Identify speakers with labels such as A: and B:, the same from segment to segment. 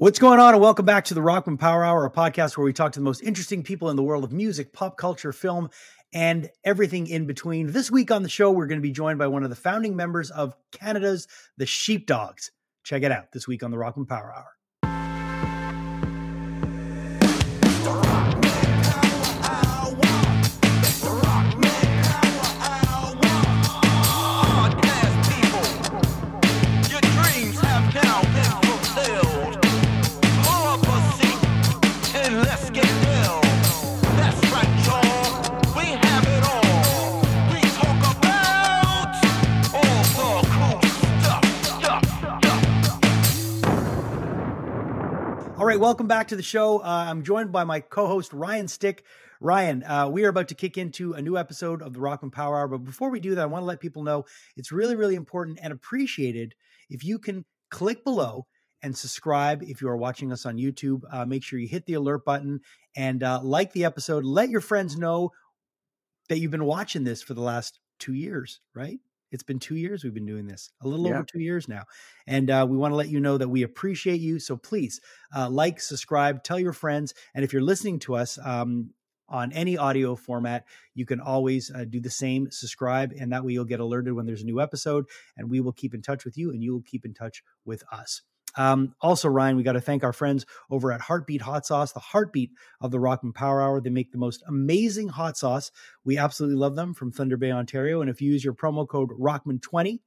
A: What's going on? And welcome back to the Rockman Power Hour, a podcast where we talk to the most interesting people in the world of music, pop culture, film, and everything in between. This week on the show, we're going to be joined by one of the founding members of Canada's The Sheepdogs. Check it out this week on the Rockman Power Hour.
B: Right,
A: welcome back to the show. Uh, I'm joined by my co-host Ryan Stick. Ryan, uh, we are about to kick into a new episode of the Rockman Power Hour, but before we do that, I want to let people know it's really, really important and appreciated if you can click below and subscribe if you are watching us on YouTube. Uh, make sure you hit the alert button and uh, like the episode. Let your friends know that you've been watching this for the last two years, right? It's been two years we've been doing this, a little
C: Yeah.
A: over two years now. And uh, we want to let you know that we appreciate you. So please uh, like, subscribe, tell your friends. And if you're listening to us um, on any audio format, you can always uh, do the same, subscribe, and that way you'll get alerted when there's a new episode. And we will keep in touch with you, and you will keep in touch with us. Um, also, Ryan, we got to thank our friends over at Heartbeat Hot Sauce, the heartbeat of the Rockman Power Hour. They make the most amazing hot sauce. We absolutely love them from Thunder Bay, Ontario. And if you use your promo code Rockman20,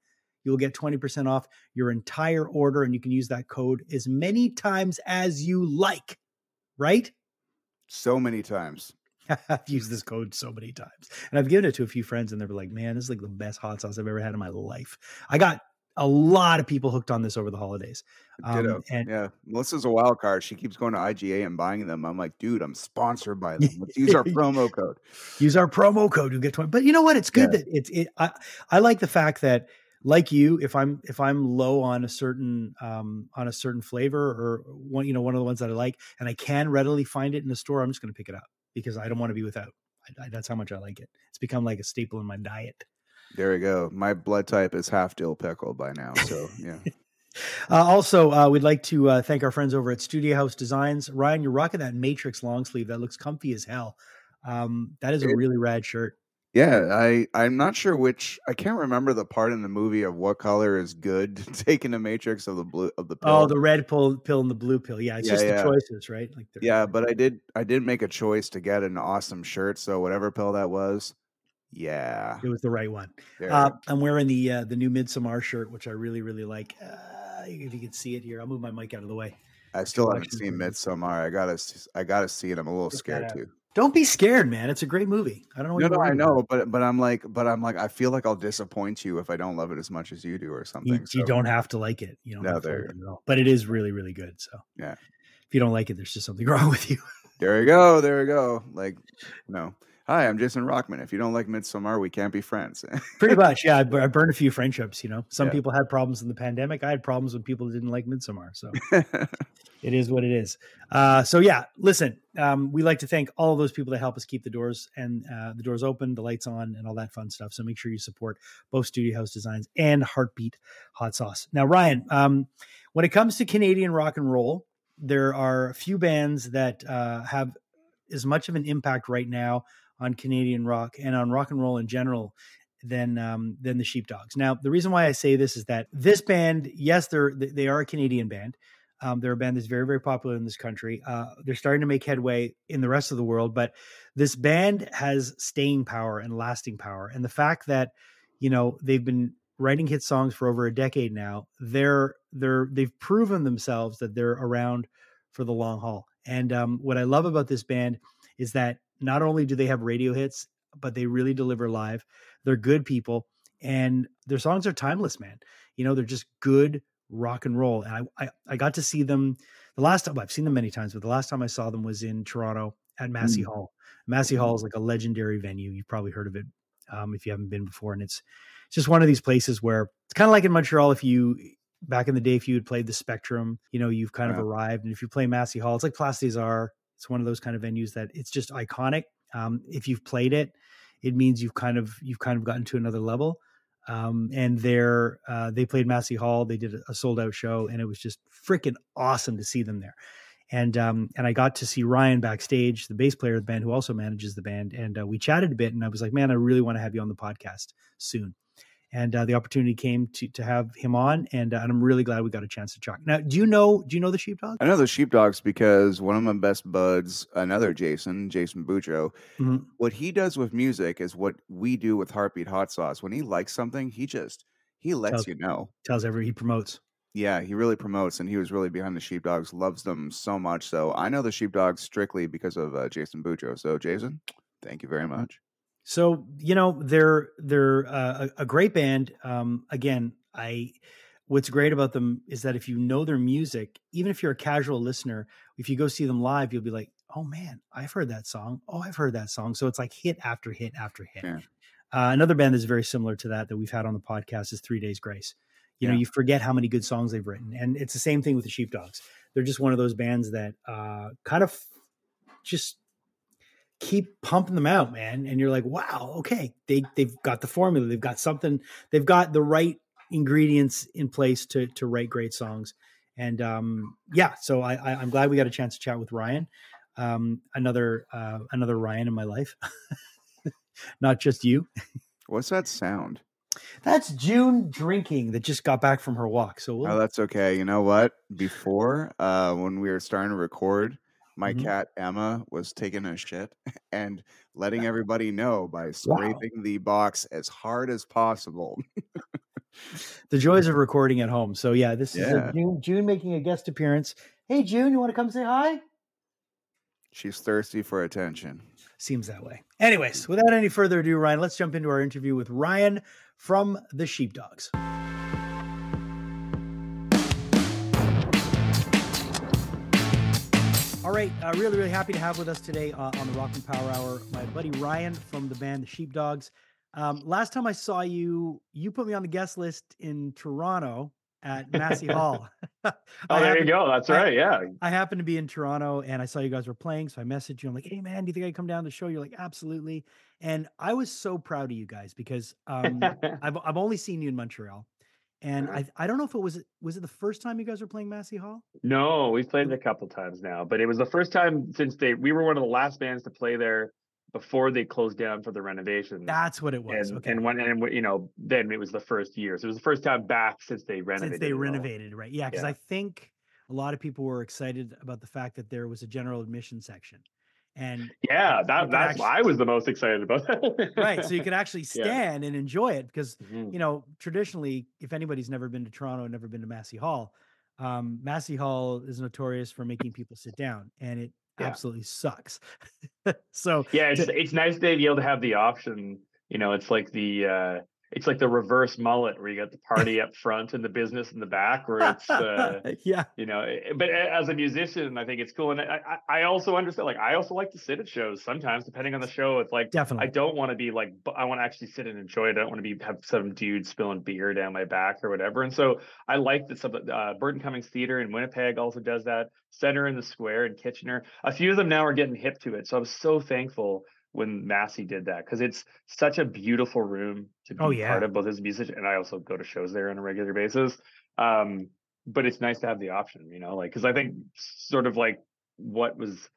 A: you'll get 20% off your entire order. And you can use that code as many times as you like, right?
C: so many times.
A: I've used this code so many times. And I've given it to a few friends, and they're like, man, this is like the best hot sauce I've ever had in my life. I got a lot of people hooked on this over the holidays. Um, and
C: yeah, Melissa's a wild card. She keeps going to IGA and buying them. I'm like, dude, I'm sponsored by them. Let's use our promo code.
A: use our promo code to get 20 but you know what it's good
C: Yeah.
A: that it's it I, I like the fact that like you if i'm if i'm low on a certain um on a certain flavor or one you know one of the ones that i like and i can readily find it in the store i'm just going to pick it up because i don't want to be without I, I, that's how much i like it it's become like a staple in my diet
C: There we go. My blood type is half dill pickle by now. So yeah.
A: uh, also uh, we'd like to uh, thank our friends over at studio house designs ryan you're rocking that matrix long sleeve that looks comfy as hell um that is a
C: It-
A: really rad shirt
C: Yeah, I I'm not sure which I can't remember the part in the movie of what color is good taking a matrix of the blue of the pill.
A: oh the red pill pill and the blue pill yeah it's
C: Yeah,
A: just
C: yeah.
A: the choices right like
C: yeah, but I did I did make a choice to get an awesome shirt. So whatever pill that was, yeah.
A: It was the right one. Uh. I'm wearing the uh, the new Midsommar shirt, which I really really like. Uh, if you can see it here, I'll move my mic out of the way.
C: I still haven't seen. Midsommar. I gotta I gotta see it. I'm a little scared too.
A: Don't be scared, man. It's a great movie. I don't know. What
C: No, no, I
A: worried about.
C: know, but but I'm like, but I'm like, I feel like I'll disappoint you if I don't love it as much as you do, or something.
A: You, you don't have to like it. You don't
C: No,
A: have to like
C: there-
A: it at all. But it is really really good. So
C: Yeah.
A: if you don't like it, there's just something wrong with you.
C: There we go, there we go. Like, no, hi, I'm Jason Rockman. If you don't like Midsommar, we can't be friends.
A: Pretty much, yeah. I, I burned a few friendships. You know, some
C: Yeah.
A: people had problems in the pandemic. I had problems with people that didn't like Midsommar. So it is what it is. Uh, so yeah, listen, um, we like to thank all of those people that help us keep the doors and uh, the doors open, the lights on, and all that fun stuff. So make sure you support both Studio House Designs and Heartbeat Hot Sauce. Now, Ryan, um, when it comes to Canadian rock and roll, there are a few bands that uh, have as much of an impact right now on Canadian rock and on rock and roll in general than um, than the Sheepdogs. Now, the reason why I say this is that this band, yes, they're they are a Canadian band. Um, they're a band that's very very popular in this country. Uh, they're starting to make headway in the rest of the world, but this band has staying power and lasting power. And the fact that you know they've been writing hit songs for over a decade now, they're they're they've proven themselves that they're around for the long haul. And um, what I love about this band is that not only do they have radio hits, but they really deliver live. They're good people, and their songs are timeless, man. You know, they're just good rock and roll. And I, I, I got to see them the last time. I've seen them many times, but the last time I saw them was in Toronto at Massey Hall. Massey Hall is like a legendary venue. You've probably heard of it um, if you haven't been before, and it's it's just one of these places where it's kind of like in Montreal. If you back in the day, if you had played the Spectrum, you know, you've kind of arrived. And if you play Massey Hall, it's like Place des Arts. It's one of those kind of venues that it's just iconic. Um, if you've played it, it means you've kind of you've kind of gotten to another level. Um, and they're uh, they played Massey Hall. They did a sold out show, and it was just freaking awesome to see them there. And um, and I got to see Ryan backstage, the bass player of the band, who also manages the band, and uh, we chatted a bit. And I was like, "Man, I really want to have you on the podcast soon." And uh, the opportunity came to to have him on, and, uh, and I'm really glad we got a chance to talk. Now, do you know do you know the sheepdogs?
C: I know the sheepdogs because one of my best buds, another Jason, Jason Boudreau,
A: Mhm.
C: what he does with music is what we do with Heartbeat Hot Sauce. When he likes something, he just he lets
A: Tells-
C: you know.
A: Tells every he promotes.
C: Yeah, he really promotes, and he was really behind the sheepdogs. Loves them so much. So I know the sheepdogs strictly because of uh, Jason Boudreau. So Jason, thank you very much.
A: So you know they're they're uh, a, a great band. Um, again, I what's great about them is that if you know their music, even if you're a casual listener, if you go see them live, you'll be like, "Oh man, I've heard that song. Oh, I've heard that song." So it's like hit after hit after hit.
C: Yeah.
A: Uh, another band that's very similar to that that we've had on the podcast is Three Days Grace. You know, you forget how many good songs they've written, and it's the same thing with the Sheepdogs. They're just one of those bands that uh, kind of just keep pumping them out, man. And you're like, wow, okay, they they've got the formula, they've got something, they've got the right ingredients in place to to write great songs. And um, yeah, so I, I I'm glad we got a chance to chat with Ryan, um, another uh, another Ryan in my life, not just you.
C: What's that sound?
A: That's June drinking that just got back from her walk. So we'll,
C: Oh, that's okay. You know what? Before, uh, when we were starting to record, my
A: Mhm.
C: cat Emma was taking a shit and letting everybody know by scraping the box as hard as possible.
A: the joys of recording at home. So yeah, this is
C: Yeah.
A: uh June June making a guest appearance. Hey June, you want to come say hi?
C: She's thirsty for attention.
A: Seems that way. Anyways, without any further ado, Ryan, let's jump into our interview with Ryan from the Sheepdogs. Right, uh, really, really happy to have with us today uh, on the Rockman Power Hour my buddy Ryan from the band the Sheepdogs. Um, last time I saw you, you put me on the guest list in Toronto at Massey Hall.
D: Oh, there you go. That's
A: I-
D: right. Yeah.
A: I happened to be in Toronto and I saw you guys were playing. So I messaged you. I'm like, hey, man, do you think I can come down to the show? You're like, absolutely. And I was so proud of you guys because um, I've, I've only seen you in Montreal. And I, I don't know if it was was it the first time you guys were playing Massey Hall?
D: no, we've played it a couple times now, but it was the first time since they we were one of the last bands to play there before they closed down for the renovations.
A: That's what it was.
D: and
A: okay.
D: and when and you know then it was the first year, so it was the first time back since they renovated.
A: Since they renovated, right? Yeah, because
D: Yeah.
A: I think a lot of people were excited about the fact that there was a general admission section, and
D: Yeah, that that's
A: actually-
D: I was the most excited about.
A: right, so you could actually
D: Yeah.
A: stand and enjoy it because
D: Mhm.
A: you know, traditionally, if anybody's never been to Toronto, and never been to Massey Hall, um, Massey Hall is notorious for making people sit down, and it
D: Yeah.
A: absolutely sucks. so
D: Yeah, it's
A: to-
D: it's nice to be able to have the option. You know, it's like the uh it's like the reverse mullet where you got the party up front and the business in the back, where it's uh
A: yeah,
D: you know eh, but as a musician i think it's cool. And I, I I also understand like i also like to sit at shows sometimes depending on the show. It's like
A: definitely.
D: i don't want to be like i want to actually sit and enjoy it. I don't want to be have some dude spilling beer down my back or whatever. And so i like that some uh, burton cummings theater in winnipeg also does that. Center in the square in kitchener. A few of them now are getting hip to it. So i'm so thankful when Massey did that because it's such a beautiful room to be
A: Oh, yeah.
D: part of both as a musician and I also go to shows there on a regular basis. Um, but it's nice to have the option, you know, like because I think sort of like what was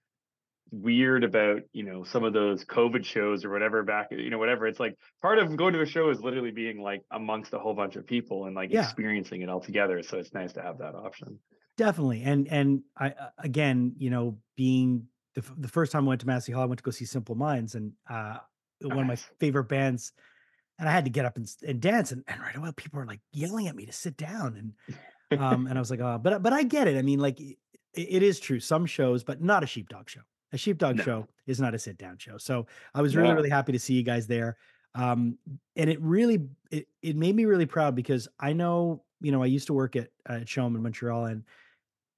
D: weird about you know some of those COVID shows or whatever back you know whatever it's like part of going to a show is literally being like amongst a whole bunch of people and like
A: Yeah.
D: experiencing it all together. So it's nice to have that option.
A: definitely and and i uh, again you know being the, the first time i went to massey hall i went to go see simple minds and uh one of my favorite bands and i had to get up and, and dance and, and right away people were like yelling at me to sit down and um and i was like oh but but i get it i mean like it, it is true some shows but not a sheepdog show a sheepdog
D: No.
A: show is not a sit down show so i was really
D: No.
A: really happy to see you guys there um and it really it, it made me really proud because i know you know i used to work at at CHOM in montreal and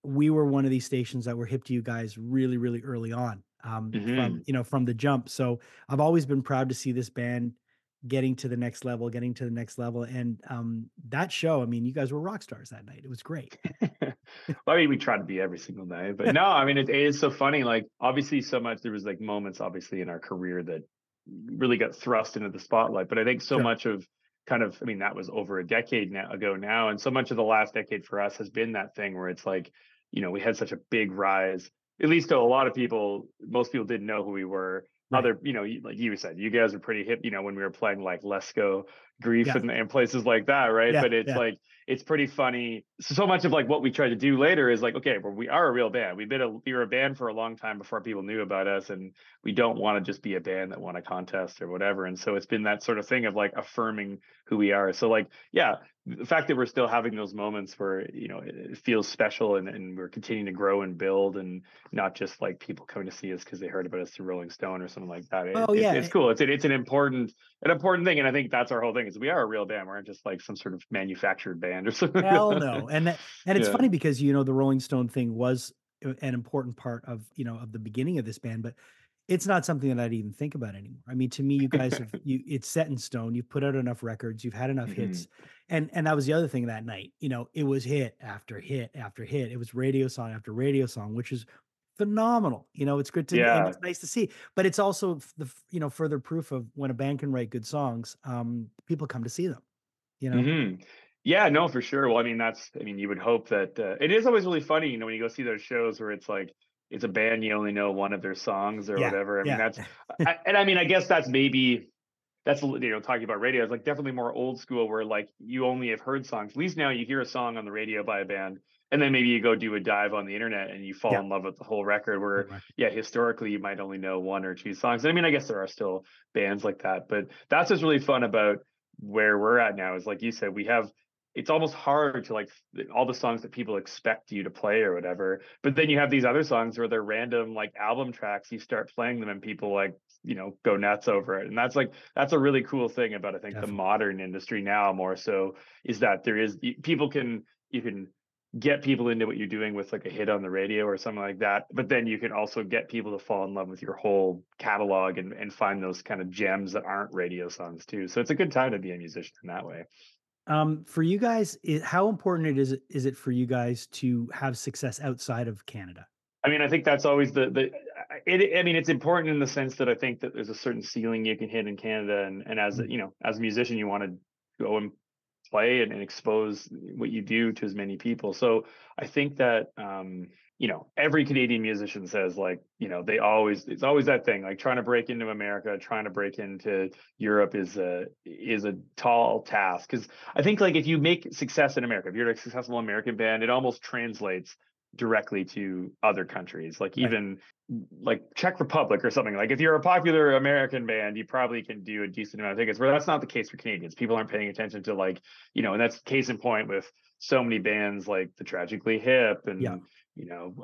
A: we were one of these stations that were hip to you guys really really early on um from
D: Mhm.
A: you know from the jump so i've always been proud to see this band getting to the next level getting to the next level and um that show i mean you guys were rock stars that night it was great
D: well, I mean, we try to be every single night, but no, I mean, it, it is so funny. Like, obviously, so much there was like moments, obviously, in our career that really got thrust into the spotlight. But I think so
A: Sure.
D: much of kind of i mean that was over a decade now ago now and so much of the last decade for us has been that thing where it's like you know we had such a big rise. At least to a lot of people most people didn't know who we were.
A: Right.
D: other you know like you said you guys were pretty hip you know when we were playing like let's go grief
A: Yeah.
D: and, and places like that right?
A: Yeah,
D: but it's
A: yeah.
D: like it's pretty funny. So much of like what we try to do later is like okay well we are a real band. We've been a we were a band for a long time before people knew about us and we don't want to just be a band that won a contest or whatever. And so it's been that sort of thing of like affirming who we are. So like yeah the fact that we're still having those moments where you know it, it feels special and, and we're continuing to grow and build and not just like people coming to see us because they heard about us through rolling stone or something like that. It-
A: Oh,
D: it's,
A: yeah,
D: it's cool. It's an, it's an important an important thing and i think that's our whole thing is we are a real band we're not just like some sort of manufactured band or something
A: Hell no. And that, and it's
D: Yeah.
A: funny because you know the Rolling Stone thing was an important part of you know of the beginning of this band, but it's not something that I'd even think about anymore. I mean, to me, you guys have you it's set in stone. You've put out enough records. You've had enough mm-hmm. hits, and and that was the other thing that night. You know, it was hit after hit after hit. It was radio song after radio song, which is phenomenal. You know, it's good to and
D: Yeah.
A: it's nice to see, but it's also the you know further proof of when a band can write good songs. Um, people come to see them. You know,
D: Mhm. Yeah, no, for sure. Well, I mean, that's, I mean, you would hope that uh, it is always really funny, you know, when you go see those shows where it's like, it's a band, you only know one of their songs or
A: Yeah,
D: whatever. I mean, that's, I, and I mean, I guess that's maybe, that's, you know, talking about radio, is like definitely more old school where like you only have heard songs. At least now you hear a song on the radio by a band and then maybe you go do a dive on the internet and you fall
A: Yeah.
D: in love with the whole record where
A: Right.
D: yeah, historically you might only know one or two songs. I mean, I guess there are still bands like that, but that's what's really fun about where we're at now is like you said, we have it's almost hard to like all the songs that people expect you to play or whatever. But then you have these other songs where they're random like album tracks, you start playing them and people like, you know, go nuts over it. And that's like that's a really cool thing about I think
A: Definitely.
D: the modern industry now more so is that there is people can you can get people into what you're doing with like a hit on the radio or something like that but then you can also get people to fall in love with your whole catalog and, and find those kind of gems that aren't radio songs too so it's a good time to be a musician in that way
A: Um, for you guys, it, how important it is is it for you guys to have success outside of Canada?
D: I mean, I think that's always the the. It, I mean, it's important in the sense that I think that there's a certain ceiling you can hit in Canada, and and as a, you know, as a musician, you want to go and play and, and expose what you do to as many people. So I think that um, you know, every Canadian musician says like, you know, they always it's always that thing like trying to break into America, trying to break into Europe is a is a tall task. Because I think like if you make success in America, if you're a successful American band, it almost translates directly to other countries. Like even like czech republic or something. Like if you're a popular american band you probably can do a decent amount of tickets where that's not the case for canadians. People aren't paying attention to like you know and that's case in point with so many bands like the tragically hip and
A: Yeah.
D: you know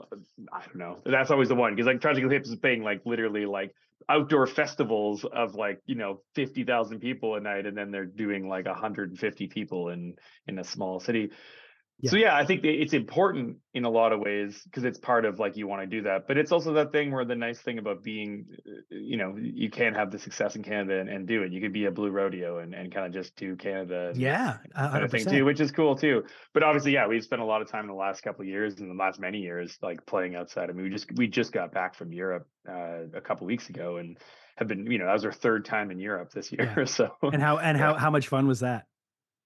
D: i don't know. That's always the one because like tragically hip is paying like literally like outdoor festivals of like you know 50,000 people a night and then they're doing like 150 people in in a small city so yeah i think it's important in a lot of ways because it's part of like you want to do that but it's also that thing where the nice thing about being uh, you know you can have the success in canada and, and do it you could be a blue rodeo and, and kind of just do canada
A: Yeah,
D: kind of thing too which is cool too but obviously yeah we've spent a lot of time in the last couple of years and the last many years like playing outside i mean we just we just got back from europe uh, a couple weeks ago and have been you know that was our third time in europe this year
A: Yeah.
D: so
A: And how and
D: Yeah.
A: how how much fun was that?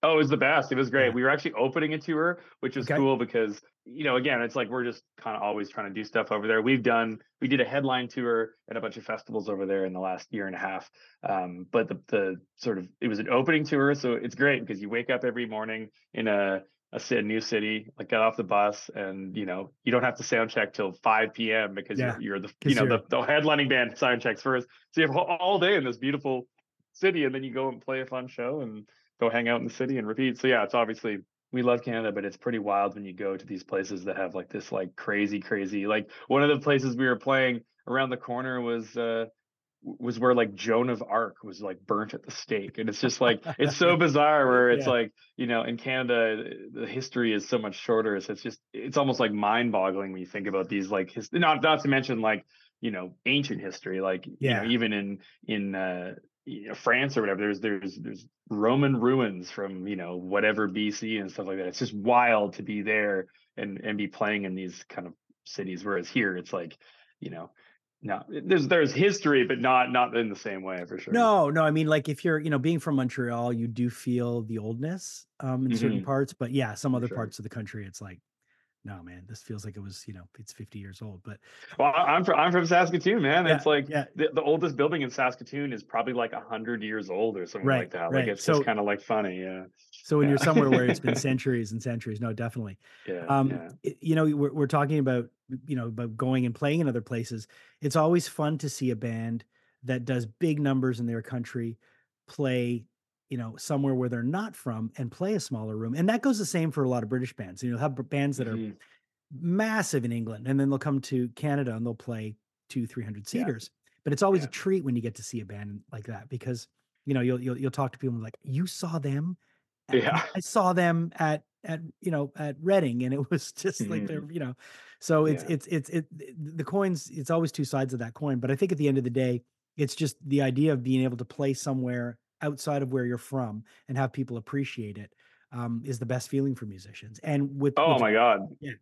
D: Oh, it was the best. It was great. We were actually opening a tour, which was
A: Okay.
D: cool because, you know, again, it's like we're just kind of always trying to do stuff over there. We've done, we did a headline tour at a bunch of festivals over there in the last year and a half. Um, but the, the sort of, it was an opening tour. So it's great because you wake up every morning in a, a new city, like get off the bus and, you know, you don't have to sound check till 5 p.m. because
A: Yeah,
D: you're, you're the, you know, the,
A: you're-
D: the headlining band sound checks first. So you have all day in this beautiful city and then you go and play a fun show and go hang out in the city and repeat. So yeah, it's obviously we love Canada, but it's pretty wild when you go to these places that have like this like crazy, crazy. Like one of the places we were playing around the corner was uh was where like Joan of Arc was like burnt at the stake. And it's just like it's so bizarre where it's
A: Yeah.
D: like, you know, in Canada the history is so much shorter. So it's just it's almost like mind boggling when you think about these like his not not to mention like you know ancient history like you
A: Yeah.
D: know even in in uh you know, France or whatever, there's there's there's Roman ruins from you know whatever BC and stuff like that. It's just wild to be there and and be playing in these kind of cities. Whereas here, it's like you know no, there's there's history, but not not in the same way for sure.
A: No, no, I mean like if you're, you know, being from Montreal, you do feel the oldness um in certain
D: Mhm.
A: parts, but yeah, some
D: For
A: other
D: sure.
A: parts of the country it's like no, man, this feels like it was, you know, it's 50 years old, but
D: Well, I'm from I'm from Saskatoon, man.
A: Yeah,
D: it's like
A: yeah.
D: the, the oldest building in Saskatoon is probably like a hundred years old or something
A: Right,
D: like that.
A: right.
D: Like it's
A: So-
D: just kind of like funny, yeah,
A: so when
D: Yeah.
A: you're somewhere where it's been centuries and centuries, no, definitely.
D: yeah,
A: um you know we're, we're talking about you know about going and playing in other places it's always fun to see a band that does big numbers in their country play you know somewhere where they're not from and play a smaller room and that goes the same for a lot of british bands you know have bands that are
D: Mhm.
A: massive in england and then they'll come to canada and they'll play two 300
D: Yeah.
A: seaters but it's always
D: Yeah.
A: a treat when you get to see a band like that because you know you'll you'll, you'll talk to people like you saw them at-
D: Yeah.
A: I saw them at at you know at Reading, and it was just like they're you know, so it's
D: Mm-hmm. Yeah.
A: it's it's it the coins. It's always two sides of that coin, but I think at the end of the day, it's just the idea of being able to play somewhere outside of where you're from and have people appreciate it um, is the best feeling for musicians. And with
D: Oh
A: with-
D: my god.
A: Yeah.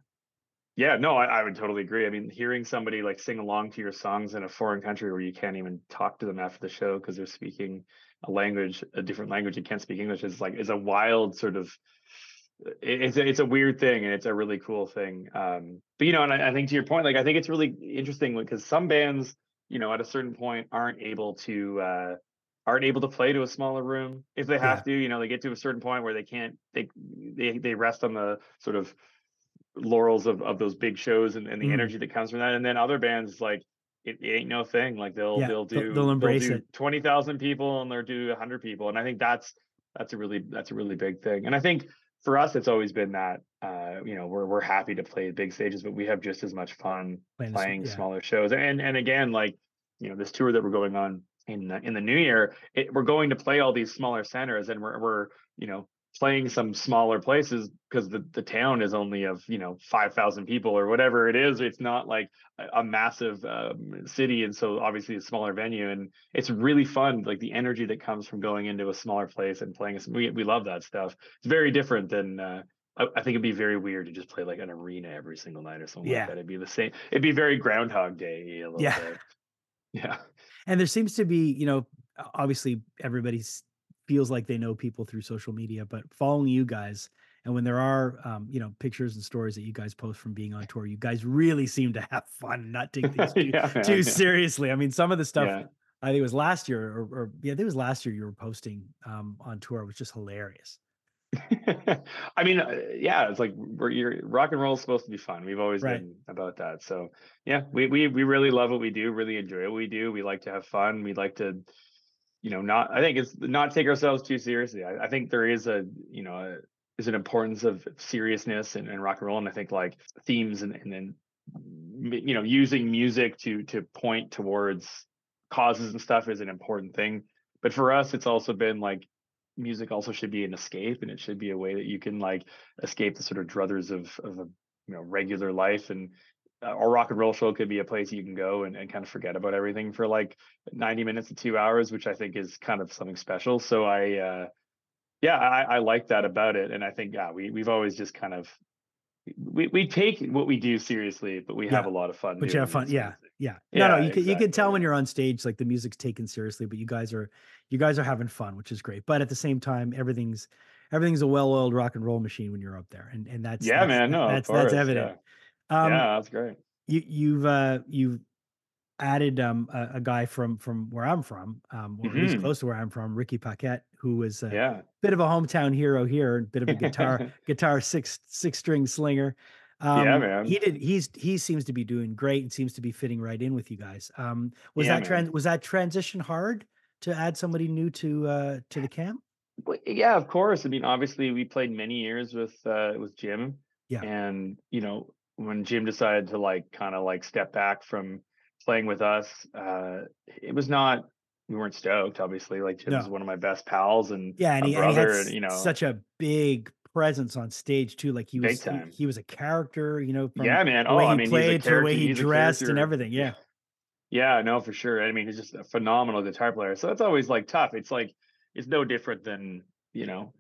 D: Yeah, no, I, I would totally agree. I mean, hearing somebody like sing along to your songs in a foreign country where you can't even talk to them after the show because they're speaking a language, a different language, you can't speak English is like is a wild sort of it's a, it's a weird thing and it's a really cool thing. Um, but you know, and I, I think to your point, like I think it's really interesting because some bands, you know, at a certain point aren't able to uh aren't able to play to a smaller room if they have to you know they get to a certain point where they can't they they, they rest on the sort of laurels of, of those big shows and, and the
A: Mhm.
D: energy that comes from that and then other bands like it, it ain't no thing like they'll
A: Yeah,
D: they'll
A: they'll-
D: do
A: they'll embrace
D: do
A: it.
D: 20,000 people and they'll do 100 people and i think that's that's a really that's a really big thing and i think for us it's always been that uh you know we're we're happy to play big stages but we have just as much fun
A: playing
D: playing
A: yeah.
D: smaller shows and and again like you know this tour that we're going on in the, in the new year it, we're going to play all these smaller centers and we're we're you know playing some smaller places because the, the town is only of you know 5000 people or whatever it is. It's not like a, a massive um, city and so obviously a smaller venue and it's really fun like the energy that comes from going into a smaller place and playing a we, we love that stuff. It's very different than uh, I, I think it'd be very weird to just play like an arena every single night or something
A: Yeah.
D: like that. It'd be the same it'd be very groundhog day a little
A: Yeah.
D: bit. Yeah
A: and there seems to be you know obviously everybody feels like they know people through social media but following you guys and when there are um, you know pictures and stories that you guys post from being on tour you guys really seem to have fun and not take things too,
D: yeah,
A: too
D: yeah.
A: seriously i mean some of the stuff
D: Yeah.
A: i think it was last year or, or yeah i think it was last year you were posting um, on tour it was just hilarious
D: I mean, uh, yeah, it's like we're you're, rock and roll is supposed to be fun. We've always
A: Right.
D: been about that. So yeah, we we we really love what we do. Really enjoy what we do. We like to have fun. We like to, you know, not. I think it's not take ourselves too seriously. I, I think there is a you know a, is an importance of seriousness and, and rock and roll, and I think like themes and and then you know using music to to point towards causes and stuff is an important thing. But for us, it's also been like music also should be an escape and it should be a way that you can like escape the sort of druthers of of a you know regular life and uh, a rock and roll show could be a place you can go and, and kind of forget about everything for like 90 minutes to two hours which i think is kind of something special so i uh yeah i i like that about it and i think yeah we, we've always just kind of we, we take what we do seriously but we have a lot of fun
A: but you have fun
D: so
A: yeah yeah. No no
D: Yeah,
A: you can you can tell when you're on stage like the music's taken seriously but you guys are you guys are having fun which is great. But at the same time everything's everything's a well-oiled rock and roll machine when you're up there and and that's
D: yeah
A: that's,
D: man no
A: that's
D: course,
A: that's evident.
D: yeah.
A: um
D: yeah that's great.
A: you you've uh you've added um a, a guy from from where i'm from um or least
D: Mhm.
A: close to where i'm from ricky paquette who was a
D: yeah
A: bit of a hometown hero here a bit of a guitar guitar six six string slinger um
D: Yeah, man.
A: he did he's he seems to be doing great and seems to be fitting right in with you guys um was
D: Yeah,
A: that trans was that transition hard to add somebody new to uh to the camp
D: Well, yeah, of course. I mean, obviously, we played many years with uh, with Jim,
A: Yeah.
D: and you know, when Jim decided to like kind of like step back from playing with us, uh, it was not. We weren't stoked, obviously. Like Jim's
A: No.
D: one of my best pals, and
A: yeah and he, and he had
D: and, you know,
A: such a big presence on stage too like he was he- he, was a character you know from
D: yeah, man. Oh, I mean,
A: played
D: he's a
A: to the way he dressed and everything yeah
D: Yeah, no, for sure. I mean, he's just a phenomenal guitar player. So that's always like tough. It's like it's no different than you know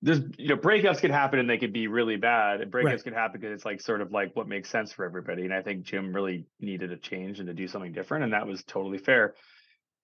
D: there's you know breakups could happen and they could be really bad and breakups
A: Right.
D: could happen because it's like sort of like what makes sense for everybody and i think jim really needed a change and to do something different and that was totally fair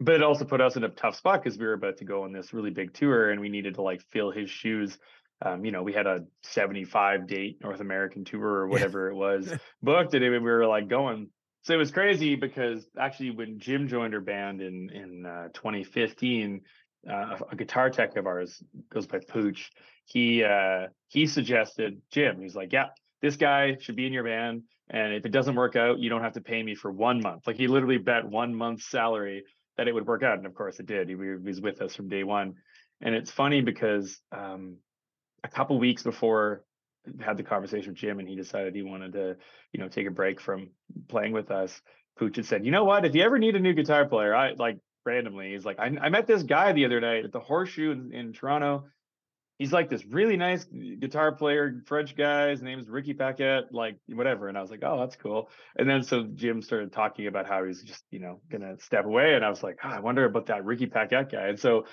D: but it also put us in a tough spot because we were about to go on this really big tour and we needed to like fill his shoes um, you know we had a 75 date north american tour or whatever it was booked and we were like going so it was crazy because actually when jim joined our band in in uh, 2015 uh, a, a guitar tech of ours goes by Pooch. He uh, he suggested Jim. He's like, yeah, this guy should be in your band, and if it doesn't work out, you don't have to pay me for one month. Like he literally bet one month's salary that it would work out, and of course it did. He, was with us from day one, and it's funny because um, a couple weeks before I had the conversation with Jim, and he decided he wanted to, you know, take a break from playing with us. Pooch had said, you know what? If you ever need a new guitar player, I like randomly. He's like, I, I met this guy the other night at the Horseshoe in, in Toronto. He's like this really nice guitar player, French guy. His name is Ricky Paquette, like whatever. And I was like, oh, that's cool. And then so Jim started talking about how he's just, you know, gonna step away. And I was like, oh, I wonder about that Ricky Paquette guy. And so,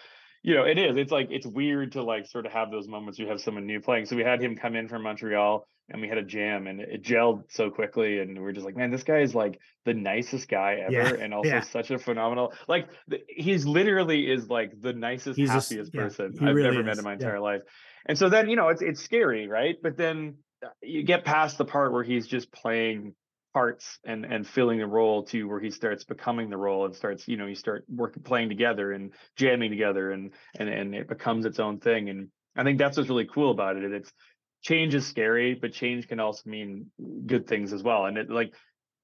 D: you know, it is. It's like it's weird to like sort of have those moments you have someone new playing. So we had him come in from Montreal and we had a jam and it gelled so quickly and we are just like man this guy is like the nicest guy ever
A: Yeah,
D: and also
A: yeah.
D: such a phenomenal like he's literally is like the nicest
A: He's a
D: happiest
A: yeah,
D: person i've
A: really
D: ever met in my entire life. And so then you know it's it's scary right? But then uh, you get past the part where he's just playing parts and and filling the role to where he starts becoming the role and starts you know you start working playing together and jamming together and and and it becomes its own thing and i think that's what's really cool about it it's change is scary but change can also mean good things as well. And it like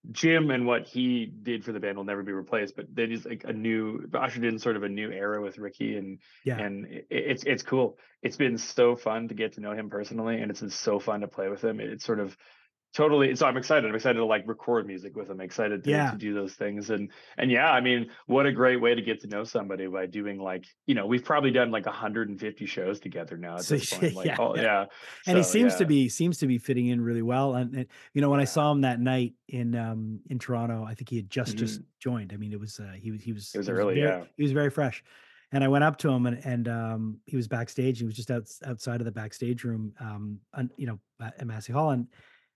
D: jim and what he did for the band will never be replaced but then is like a new ushered in sort of a new era with ricky and
A: Yeah.
D: and it, it's it's cool. It's been so fun to get to know him personally and it's been so fun to play with him. It's sort of totally so i'm excited i'm excited to like record music with him excited to,
A: Yeah.
D: to do those things and and yeah i mean what a great way to get to know somebody by doing like you know we've probably done like 150 shows together now at
A: So,
D: this point like
A: yeah,
D: oh
A: yeah.
D: yeah,
A: and he
D: So,
A: seems to be seems to be fitting in really well. And, and you know, when I saw him that night in um in Toronto, I think he had just just joined. I mean, it was uh, he was he was
D: Mm-hmm. It was
A: he
D: early,
A: very,
D: yeah.
A: He was very fresh. And I went up to him and and um he was backstage. He was just out, outside of the backstage room, um, un, you know, at Massey Hall. And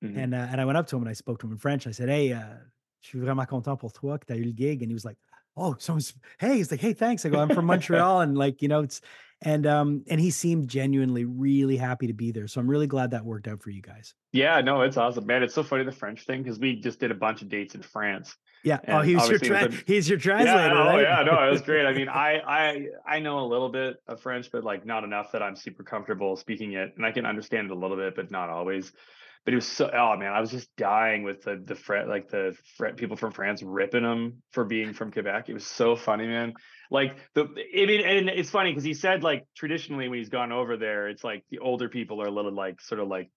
D: Mhm.
A: and uh, and I went up to him and I spoke to him in French. I said, "Hey, uh, je suis vraiment content pour toi que t'as eu le gig." And he was like, "Oh, so hey." He's like, "Hey, thanks." I go, "I'm from Montreal," and like you know, it's and um and he seemed genuinely really happy to be there. So I'm really glad that worked out for you guys.
D: yeah no it's awesome man it's so funny the french thing because we just did a bunch of dates in france
A: Yeah. oh,
D: And
A: he was your tra-
D: the-
A: he's your translator.
D: yeah, oh,
A: right?
D: yeah, no, it was great. I mean, I I I know a little bit of French, but like not enough that I'm super comfortable speaking it, and I can understand it a little bit, but not always. But it was so oh man, I was just dying with the the fret like the fret people from France ripping him for being from Quebec. It was so funny, man. Like the I mean, and it's funny because he said like traditionally when he's gone over there, it's like the older people are a little like sort of like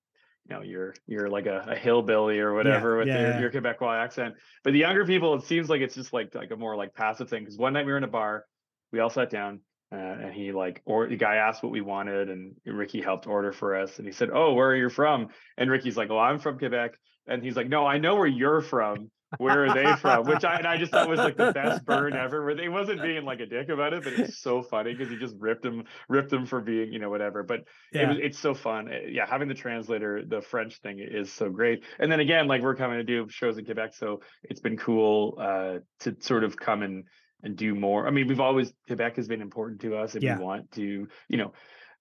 D: you know you're you're like a, a hillbilly or whatever with
A: yeah,
D: your,
A: yeah.
D: your Quebecois accent. But the younger people, it seems like it's just like like a more like passive thing. Because one night we were in a bar, we all sat down, uh, and he like or the guy asked what we wanted, and Ricky helped order for us, and he said, "Oh, where are you from?" And Ricky's like, "Oh, I'm from Quebec," and he's like, "No, I know where you're from." Where are they from? Which I and I just thought was like the best burn ever. Where they wasn't being like a dick about it, but it's so funny because he just ripped him, ripped him for being, you know, whatever. But it was it's so fun. Uh, Yeah, having the translator, the French thing is so great. And then again, like we're coming to do shows in Quebec, so it's been cool uh to sort of come and and do more. I mean, we've always Quebec has been important to us, and
A: Yeah.
D: we want to, you know.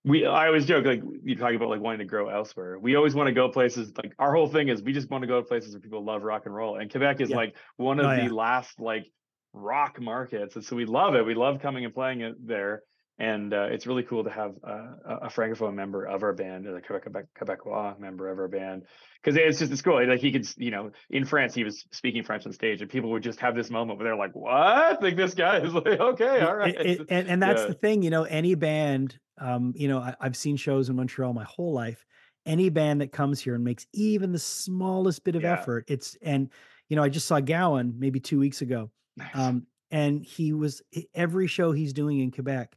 D: We, I always joke like you talk about like wanting to grow elsewhere. We always want to go places like our whole thing is we just want to go to places where people love rock and roll. And Quebec is
A: Yeah.
D: like one oh, of
A: Oh,
D: the
A: yeah.
D: last like rock markets, and so we love it. We love coming and playing it there and uh, it's really cool to have uh, a francophone member of our band, a Quebec, Quebec Quebecois member of our band, because it's just it's cool. Like he could, you know, in France he was speaking French on stage, and people would just have this moment where they're like, "What?" Like this guy is like, "Okay, all right."
A: It- it- and, and that's
D: Yeah.
A: the thing, you know, any band, um, you know, I, I've seen shows in Montreal my whole life. Any band that comes here and makes even the smallest bit of
D: Yeah.
A: effort, it's and you know, I just saw Gowan maybe two weeks ago, um, and he was every show he's doing in Quebec,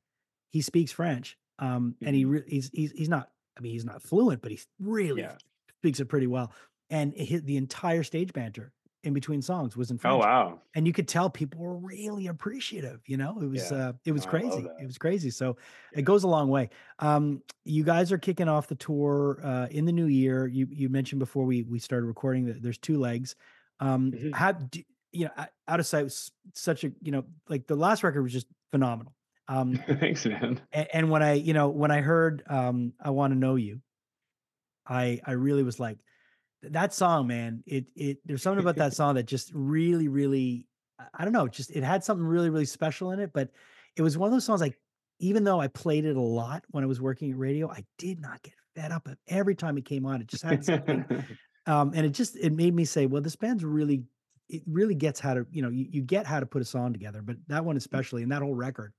A: he speaks French, um, and he
D: Mhm.
A: re- he's he's he's not, I mean, he's not fluent, but he really
D: Yeah.
A: speaks it pretty well, and it hit the entire stage banter in between songs was in French.
D: Oh wow.
A: and you could tell people were really appreciative. You know, it was
D: Yeah.
A: uh, it was
D: love
A: crazy. It was crazy. So
D: Yeah.
A: it goes a long way. Um, you guys are kicking off the tour uh, in the new year. You you mentioned before we we started recording that there's two legs. Um,
D: Mhm.
A: how do, you know? Out of sight was such a you know like the last record was just phenomenal. Um,
D: Thanks, man.
A: a- and, when I, you know, when I heard um I want to know you, I I really was like that song, man. It it there's something about that song that just really, really I- I don't know, just it had something really, really special in it. But it was one of those songs like even though I played it a lot when I was working at radio, I did not get fed up of every time it came on. It just had something um, and it just it made me say, well, this band's really it really gets how to you know you, you get how to put a song together, but that one especially and that whole record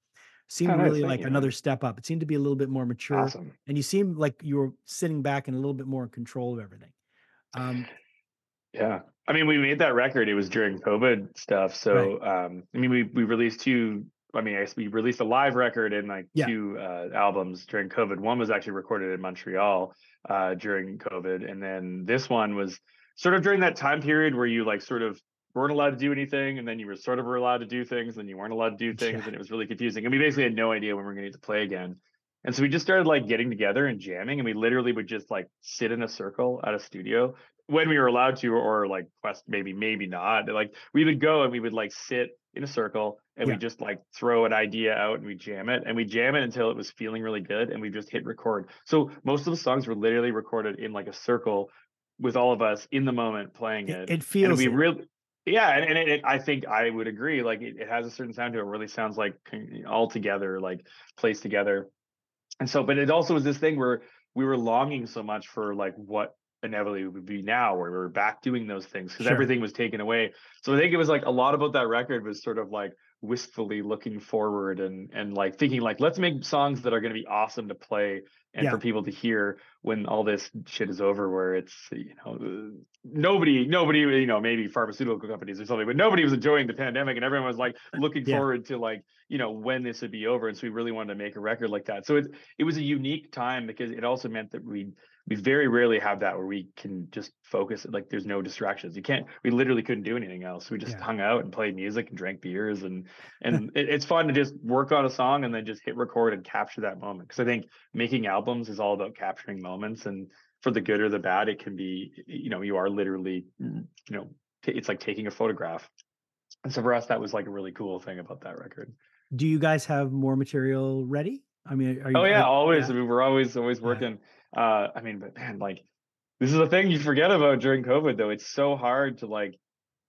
A: seemed really like another step up. It seemed to be a little bit more mature,
D: awesome.
A: and you seemed like you were sitting back and a little bit more in control of everything. Um,
D: Yeah. I mean, we made that record. It was during COVID stuff. So, um, I mean, we, we released two, I mean, I we released a live record and like
A: Yeah.
D: two uh, albums during COVID. One was actually recorded in Montreal uh, during COVID. And then this one was sort of during that time period where you like sort of weren't allowed to do anything. And then you were sort of were allowed to do things. And you weren't allowed to do things.
A: Yeah.
D: And it was really confusing. And we basically had no idea when we were going to get to play again. And so we just started like getting together and jamming. And we literally would just like sit in a circle at a studio when we were allowed to, or like quest maybe maybe not. Like we would go and we would like sit in a circle and
A: Yeah.
D: we just like throw an idea out and we jam it and we jam it until it was feeling really good and we just hit record. So most of the songs were literally recorded in like a circle with all of us in the moment playing
A: it,
D: it.
A: it
D: and
A: feels
D: we
A: it.
D: really yeah and, and it, it- i think i would agree like it, it has a certain sound to it, really sounds like all together like placed together. And so but it also was this thing where we were longing so much for like what inevitably would be now where we're back doing those things because
A: Sure.
D: everything was taken away so i think it was like a lot about that record was sort of like wistfully looking forward and and like thinking like let's make songs that are going to be awesome to play and
A: Yeah.
D: for people to hear when all this shit is over where it's you know uh, nobody nobody you know maybe pharmaceutical companies or something but nobody was enjoying the pandemic and everyone was like looking
A: Yeah.
D: forward to like you know when this would be over and so we really wanted to make a record like that so it it was a unique time because it also meant that we we very rarely have that where we can just focus like there's no distractions you can't we literally couldn't do anything else we just
A: Yeah.
D: hung out and played music and drank beers and and it, it's fun to just work on a song and then just hit record and capture that moment because i think making albums is all about capturing moments and for the good or the bad it can be you know you are literally mm, you know t- it's like taking a photograph and so for us that was like a really cool thing about that record
A: Do you guys have more material ready? I mean, are you?
D: oh yeah
A: are-
D: always
A: yeah.
D: I mean, we're always always
A: Yeah.
D: Uh i mean but man like this is the thing you forget about during covid though. It's so hard to like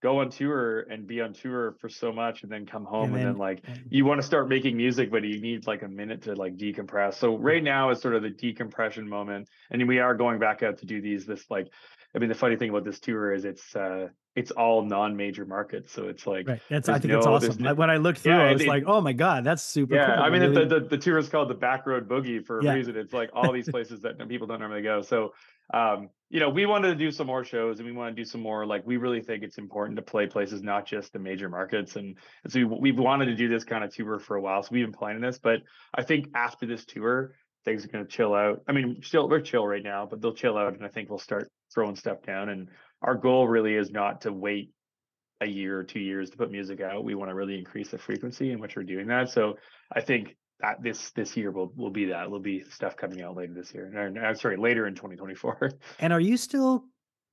D: go on tour and be on tour for so much and then come home and, then,
A: then-
D: like you want to start making music but you need like a minute to like decompress. So right now is sort of the decompression moment and we are going back out to do these this like i mean the funny thing about this tour is it's uh it's all non-major markets so it's like
A: Right. That's I think it's
D: no- there's
A: awesome.
D: no-
A: when I looked through,
D: Yeah,
A: I was
D: it-
A: like, oh my god, that's super.
D: yeah
A: cool.
D: i mean
A: really-
D: the, the the tour is called the back road boogie for a
A: Yeah.
D: reason it's like all these places that people don't normally go so um you know we wanted to do some more shows and we want to do some more like we really think it's important to play places not just the major markets and, and so we, we've wanted to do this kind of tour for a while so we've been planning this but i think after this tour things are going to chill out i mean still we're chill right now but they'll chill out and i think we'll start throwing stuff down and our goal really is not to wait a year or two years to put music out we want to really increase the frequency in which we're doing that so i think that this this year will will be that will be stuff coming out later this year And I'm sorry later in 2024
A: And are you still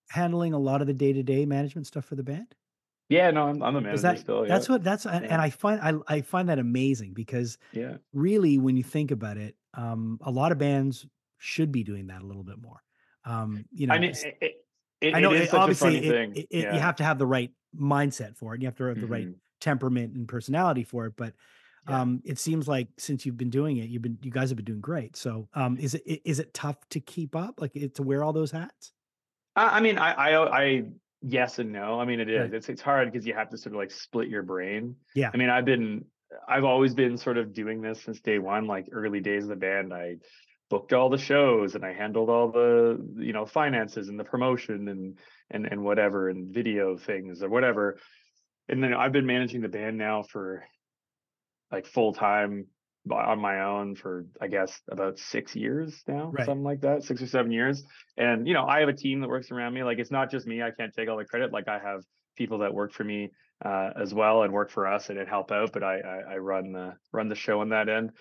A: handling a lot of the day to day management stuff for the band?
D: yeah no i'm, I'm the manager
A: that
D: still yeah
A: that's what that's and, and I find I I find that amazing because
D: yeah
A: really when you think about it, um, a lot of bands should be doing that a little bit more. Um, you know,
D: i mean it, it,
A: I know
D: it
A: it,
D: is such
A: obviously
D: a funny
A: it-
D: thing
A: it- it-
D: yeah.
A: you have to have the right mindset for it. You have to have the right
D: Mhm.
A: temperament and personality for it. But
D: Yeah.
A: um, it seems like since you've been doing it, you've been you guys have been doing great. So um, is it is it tough to keep up, like it, to wear all those hats?
D: I, I mean, I, I, I, yes and no. I mean, it is.
A: Right.
D: It's it's hard because you have to sort of like split your brain.
A: Yeah.
D: I mean, I've been, I've always been sort of doing this since day one. Like early days of the band, I booked all the shows and I handled all the, you know, finances and the promotion and and and whatever and video things or whatever. And then I've been managing the band now for like full time on my own for I guess about six years now,
A: Right.
D: something like that, six or seven years. And you know, I have a team that works around me. Like it's not just me. I can't take all the credit. Like I have people that work for me uh, as well and work for us and it help out. But I, I I run the run the show on that end.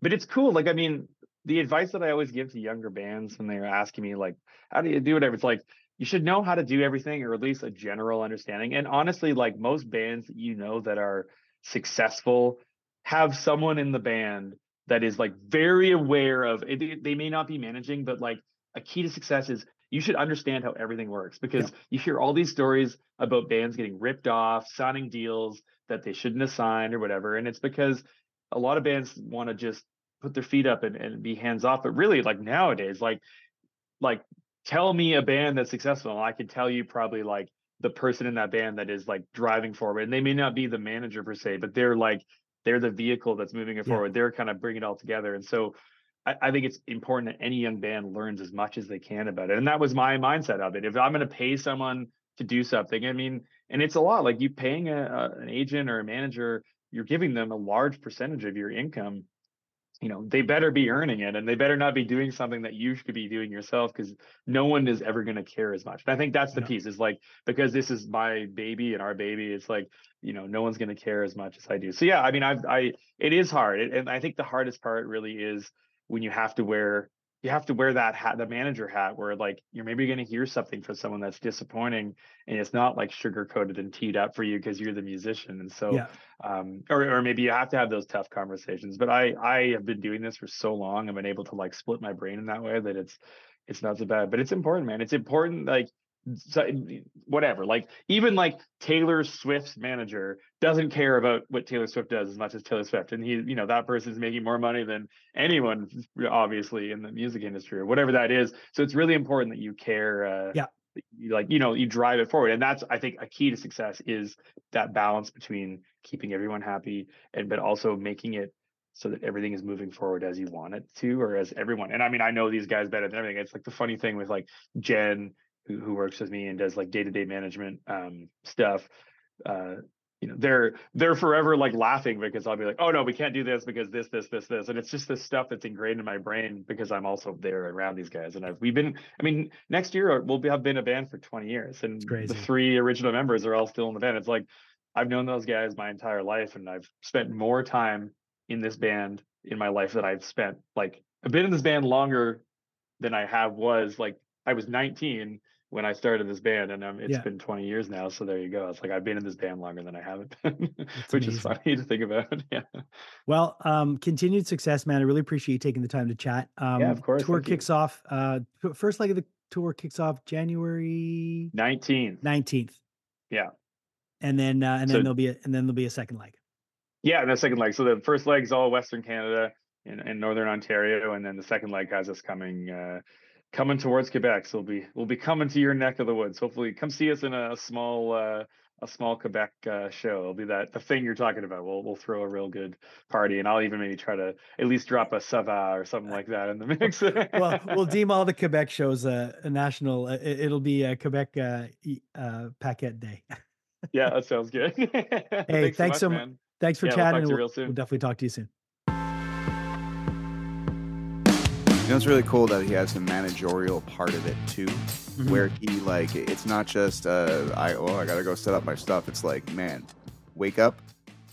D: But it's cool. Like I mean, the advice that I always give to younger bands when they're asking me like, how do you do whatever? It's like you should know how to do everything or at least a general understanding. And honestly, like most bands that you know that are successful have someone in the band that is like very aware of it, they may not be managing but like a key to success is you should understand how everything works because
A: Yeah.
D: you hear all these stories about bands getting ripped off signing deals that they shouldn't have signed or whatever and it's because a lot of bands want to just put their feet up and, and be hands off but really like nowadays like like tell me a band that's successful and i can tell you probably like the person in that band that is like driving forward and they may not be the manager per se but they're like they're the vehicle that's moving it
A: Yeah.
D: forward they're kind of bringing it all together and so I, I think it's important that any young band learns as much as they can about it and that was my mindset of it if i'm going to pay someone to do something i mean and it's a lot like you paying a, a, an agent or a manager you're giving them a large percentage of your income you know they better be earning it and they better not be doing something that you should be doing yourself because no one is ever going to care as much and i think that's the piece is like because this is my baby and our baby it's like you know no one's going to care as much as i do so yeah i mean i've i it is hard It- and i think the hardest part really is when you have to wear you have to wear that hat the manager hat where like you're maybe going to hear something from someone that's disappointing and it's not like sugar coated and teed up for you because you're the musician and so
A: Yeah.
D: um or, or maybe you have to have those tough conversations but i i have been doing this for so long i've been able to like split my brain in that way that it's it's not so bad but it's important man it's important like whatever like even like taylor swift's manager doesn't care about what taylor swift does as much as taylor swift and he you know that person's making more money than anyone obviously in the music industry or whatever that is so it's really important that you care uh
A: Yeah.
D: you like you know you drive it forward and that's i think a key to success is that balance between keeping everyone happy and but also making it so that everything is moving forward as you want it to or as everyone and i mean i know these guys better than everything it's like the funny thing with like jen who, who works with me and does like day-to-day management um stuff uh you know they're they're forever like laughing because i'll be like oh no we can't do this because this this this this and it's just this stuff that's ingrained in my brain because i'm also there around these guys and i've we've been i mean next year we'll be, have been a band for 20 years and the three original members are all still in the band it's like i've known those guys my entire life and i've spent more time in this band in my life that i've spent like i've been in this band longer than i have was like i was 19 when I started this band, and um, it's
A: Yeah.
D: been 20 years now. So there you go. It's like I've been in this band longer than I haven't been, which is funny to think about. yeah.
A: Well, um, continued success, man. I really appreciate you taking the time to chat. Um,
D: of course,
A: Tour
D: thank you.
A: kicks off. Uh, first leg of the tour kicks off January
D: 19th.
A: nineteenth.
D: Yeah.
A: and then uh, and
D: So-
A: then there'll be a, and then there'll be a second leg.
D: Yeah, and the second leg. So the first leg's all Western Canada and, and Northern Ontario, and then the second leg has us coming uh, coming towards Quebec. So we'll be we'll be coming to your neck of the woods. Hopefully, come see us in a small uh, a small Quebec uh, show. It'll be that the thing you're talking about. We'll we'll throw a real good party, and I'll even maybe try to at least drop a Sava or something like that in the mix.
A: Well, we'll deem all the Quebec shows uh, a national. Uh, it- it'll be a Quebec uh, uh, Paquette Day.
D: yeah, that sounds good. hey,
A: thanks so mu-
D: man.
A: Thanks for
D: Yeah,
A: chatting.
D: to you real
A: we'll,
D: soon.
A: we'll definitely talk to you soon.
C: You know, it's really cool that he has the managerial part of it too,
A: Mhm.
C: where he like it's not just uh, I oh I gotta go set up my stuff. It's like man, wake up,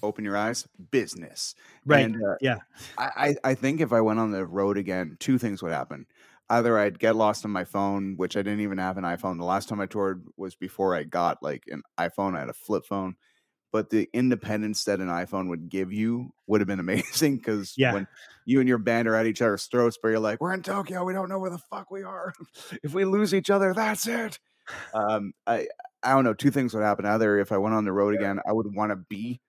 C: open your eyes, business.
A: Right.
C: And, uh,
A: yeah.
C: I I think if I went on the road again, two things would happen. Either I'd get lost on my phone, which I didn't even have an iPhone. The last time I toured was before I got like an iPhone. I had a flip phone. But the independence that an iPhone would give you would have been amazing because
A: Yeah.
C: when you and your band are at each other's throats, but you're like, we're in Tokyo, we don't know where the fuck we are. if we lose each other, that's it. Um, I I don't know. Two things would happen. Either if I went on the road again, I would want to be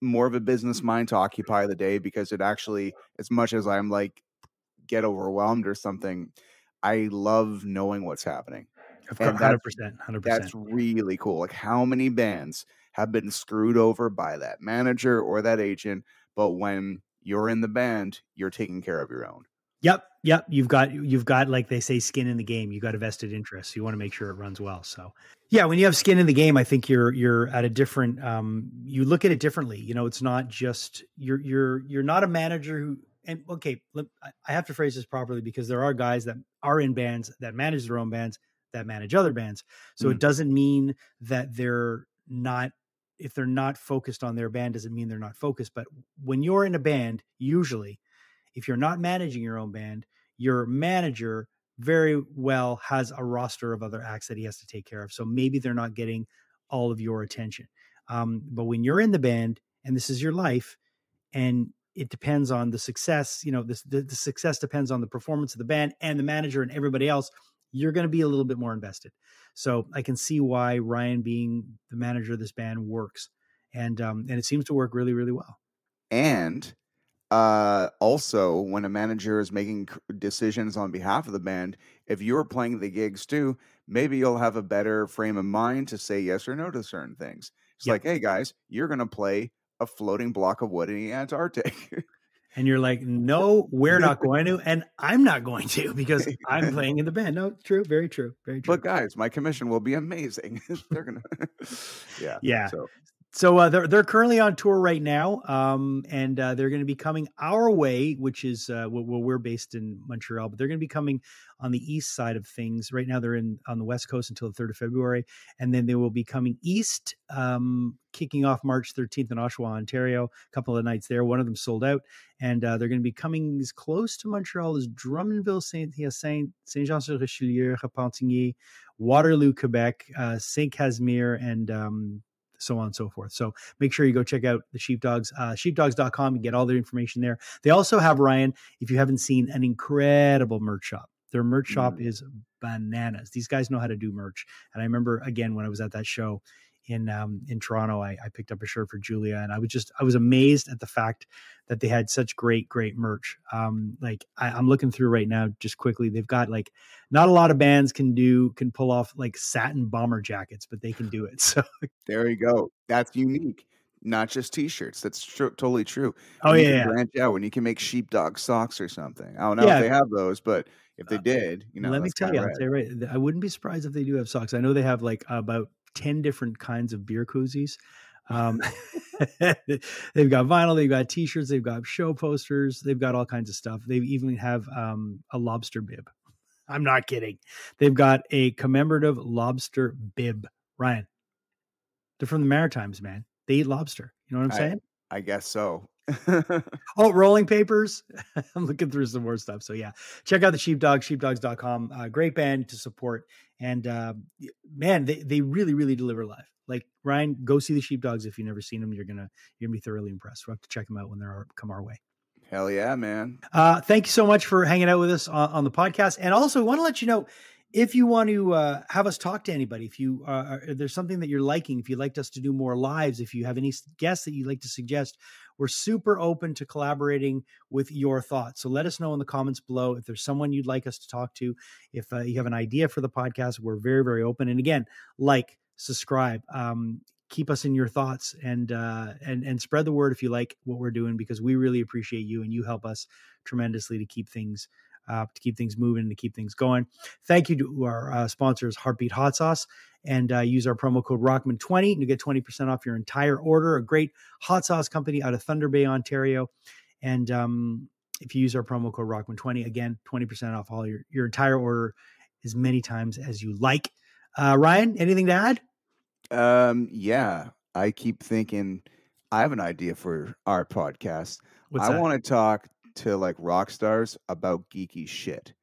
C: more of a business mind to occupy the day because it actually, as much as I'm like get overwhelmed or something, I love knowing what's happening.
A: Of course, hundred percent, hundred percent.
C: That's really cool. Like how many bands have been screwed over by that manager or that agent, but when you're in the band, you're taking care of your own.
A: Yep, yep. You've got you've got like they say skin in the game. You got a vested interest. You want to make sure it runs well. So yeah, when you have skin in the game, I think you're you're at a different um you look at it differently. You know, it's not just you're you're you're not a manager who and okay, I- I have to phrase this properly because there are guys that are in bands that manage their own bands that manage other bands. So it doesn't mean that they're not if they're not focused on their band doesn't mean they're not focused but when you're in a band usually if you're not managing your own band your manager very well has a roster of other acts that he has to take care of so maybe they're not getting all of your attention. Um, but when you're in the band and this is your life and it depends on the success you know this, the, the success depends on the performance of the band and the manager and everybody else you're going to be a little bit more invested so i can see why ryan being the manager of this band works and um and it seems to work really really well
C: And uh, also, when a manager is making decisions on behalf of the band, if you're playing the gigs too, maybe you'll have a better frame of mind to say yes or no to certain things. It's
A: Yep.
C: like, hey guys, you're going to play a floating block of wood in the Antarctic.
A: and you're like no we're not going to and i'm not going to because i'm playing in the band no true very true very true
C: but guys, my commission will be amazing. They're gonna, yeah,
A: Yeah.
C: So
A: So uh, they're they're currently on tour right now, um, and uh, they're going to be coming our way, which is uh, well, we're based in Montreal, but they're going to be coming on the east side of things. Right now, they're in on the west coast until the third of February, and then they will be coming east, um, kicking off March thirteenth in Oshawa, Ontario. A couple of nights there, one of them sold out, and uh, they're going to be coming as close to Montreal as Drummondville, Saint Hyacinthe, Saint Jean sur Richelieu, Repentigny, Waterloo, Quebec, uh, Saint Casimir, and um, so on and so forth. So make sure you go check out the sheepdogs, uh, sheepdogs.com and get all their information there. They also have Ryan, if you haven't seen an incredible merch shop. Their merch shop is bananas. These guys know how to do merch. And I remember again when I was at that show in um, in Toronto, I, I picked up a shirt for Julia, and I was just I was amazed at the fact that they had such great great merch. Um, like I, I'm looking through right now, just quickly, they've got like not a lot of bands can do can pull off like satin bomber jackets, but they can do it. So
C: there you go. That's unique. Not just t-shirts. That's tr- totally true.
A: oh yeah, yeah.
C: branch out when you can make sheepdog socks or something. I don't know
A: Yeah.
C: if they have those, but if they
A: Uh,
C: did, you know,
A: Let me tell you, I'll tell you right. I wouldn't be surprised if they do have socks. I know they have like about ten different kinds of beer koozies. Um, they've got vinyl, they've got T-shirts, they've got show posters, they've got all kinds of stuff. They even have um, a lobster bib. I'm not kidding. They've got a commemorative lobster bib. Ryan, they're from the Maritimes, man. They eat lobster. You know what I'm
C: I-
A: saying?
C: I guess so.
A: Oh, rolling papers. I'm looking through some more stuff. So yeah, check out the sheepdog, sheepdogs.com. Uh, great band to support. And uh, man, they, they really, really deliver live. Like Ryan, go see the sheepdogs. If you've never seen them, you're gonna you're gonna be thoroughly impressed. We'll have to check them out when they're come our way.
C: Hell yeah, man.
A: Uh, thank you so much for hanging out with us on, on the podcast. And also, want to let you know if you want to uh, have us talk to anybody, if you uh, if there's something that you're liking, if you'd like us to do more lives, if you have any guests that you'd like to suggest, we're super open to collaborating with your thoughts. So let us know in the comments below if there's someone you'd like us to talk to. If uh, you have an idea for the podcast, we're very, very open. And again, like, subscribe, um, keep us in your thoughts, and uh, and and spread the word if you like what we're doing because we really appreciate you and you help us tremendously to keep things uh, to keep things moving and to keep things going. Thank you to our uh, sponsors, Heartbeat Hot Sauce, and uh, use our promo code Rockman20 and you get 20% off your entire order. A great hot sauce company out of Thunder Bay, Ontario. And um, if you use our promo code Rockman20, again, 20% off all your, your entire order as many times as you like. Uh, Ryan, anything to add?
C: Um, yeah, I keep thinking I have an idea for our podcast.
A: What's
C: I want to talk to like rock stars about geeky shit.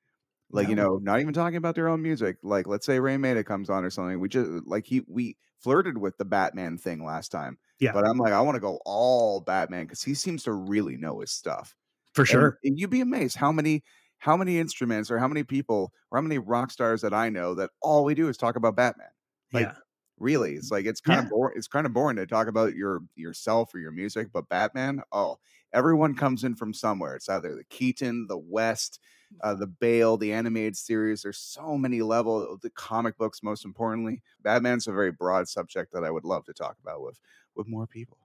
C: Like, you know, not even talking about their own music. Like, let's say Raine Maida comes on or something. We just like he we flirted with the Batman thing last time.
A: Yeah.
C: But I'm like, I want to go all Batman because he seems to really know his stuff.
A: For
C: And-
A: sure.
C: and you'd be amazed how many how many instruments or how many people or how many rock stars that I know that all we do is talk about Batman. like,
A: yeah.
C: Really, it's mm, like it's kind
A: Yeah.
C: of boring. It's kind of boring to talk about your yourself or your music, but Batman, oh, everyone comes in from somewhere. It's either the Keaton, the West, uh, the Bale, the animated series. There's so many levels. The comic books, most importantly, Batman's a very broad subject that I would love to talk about with with more people.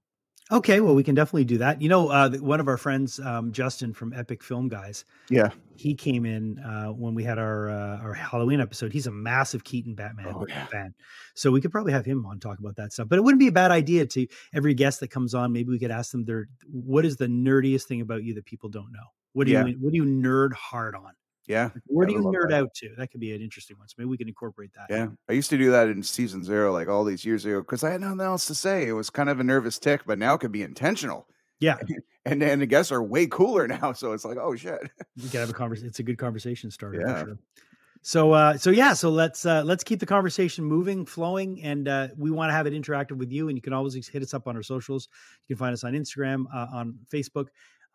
A: Okay. Well, we can definitely do that. You know, uh, one of our friends, um, Justin from Epic Film Guys,
C: Yeah,
A: he came in uh, when we had our uh, our Halloween episode. He's a massive Keaton Batman
C: Oh, yeah.
A: fan, so we could probably have him on talk about that stuff. But it wouldn't be a bad idea to every guest that comes on. Maybe we could ask them their what is the nerdiest thing about you that people don't know. What do
C: Yeah.
A: you what do you nerd hard on?
C: Yeah.
A: Where
C: I
A: do you nerd
C: that.
A: out to? That could be an interesting one. So maybe we can incorporate that.
C: Yeah. I used to do that in season zero, like all these years ago, because I had nothing else to say. It was kind of a nervous tick, but now it could be intentional.
A: Yeah.
C: And then the guests are way cooler now. So it's like, oh shit.
A: we can have a conversation. It's a good conversation starter.
C: Yeah.
A: For sure. So, uh, so yeah, so let's uh, let's keep the conversation moving, flowing, and uh, we want to have it interactive with you. And you can always hit us up on our socials. You can find us on Instagram, uh, on Facebook.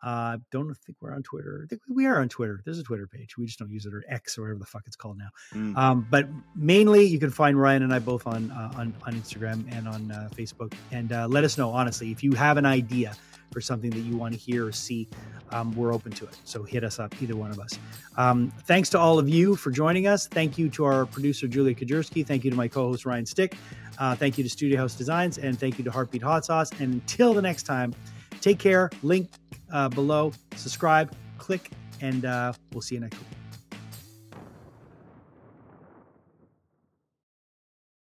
A: Uh, don't think we're on Twitter. I think we are on Twitter. There's a Twitter page. We just don't use it or X or whatever the fuck it's called now.
C: Mm.
A: Um, but mainly, you can find Ryan and I both on uh, on on Instagram and on uh, Facebook. And uh, let us know honestly if you have an idea for something that you want to hear or see. Um, we're open to it. So hit us up, either one of us. Um, thanks to all of you for joining us. Thank you to our producer Julia Kajerski. Thank you to my co-host Ryan Stick. Uh, thank you to Studio House Designs, and thank you to Heartbeat Hot Sauce. And until the next time, take care. Link uh, below. Subscribe. Click, and uh, we'll see you next week.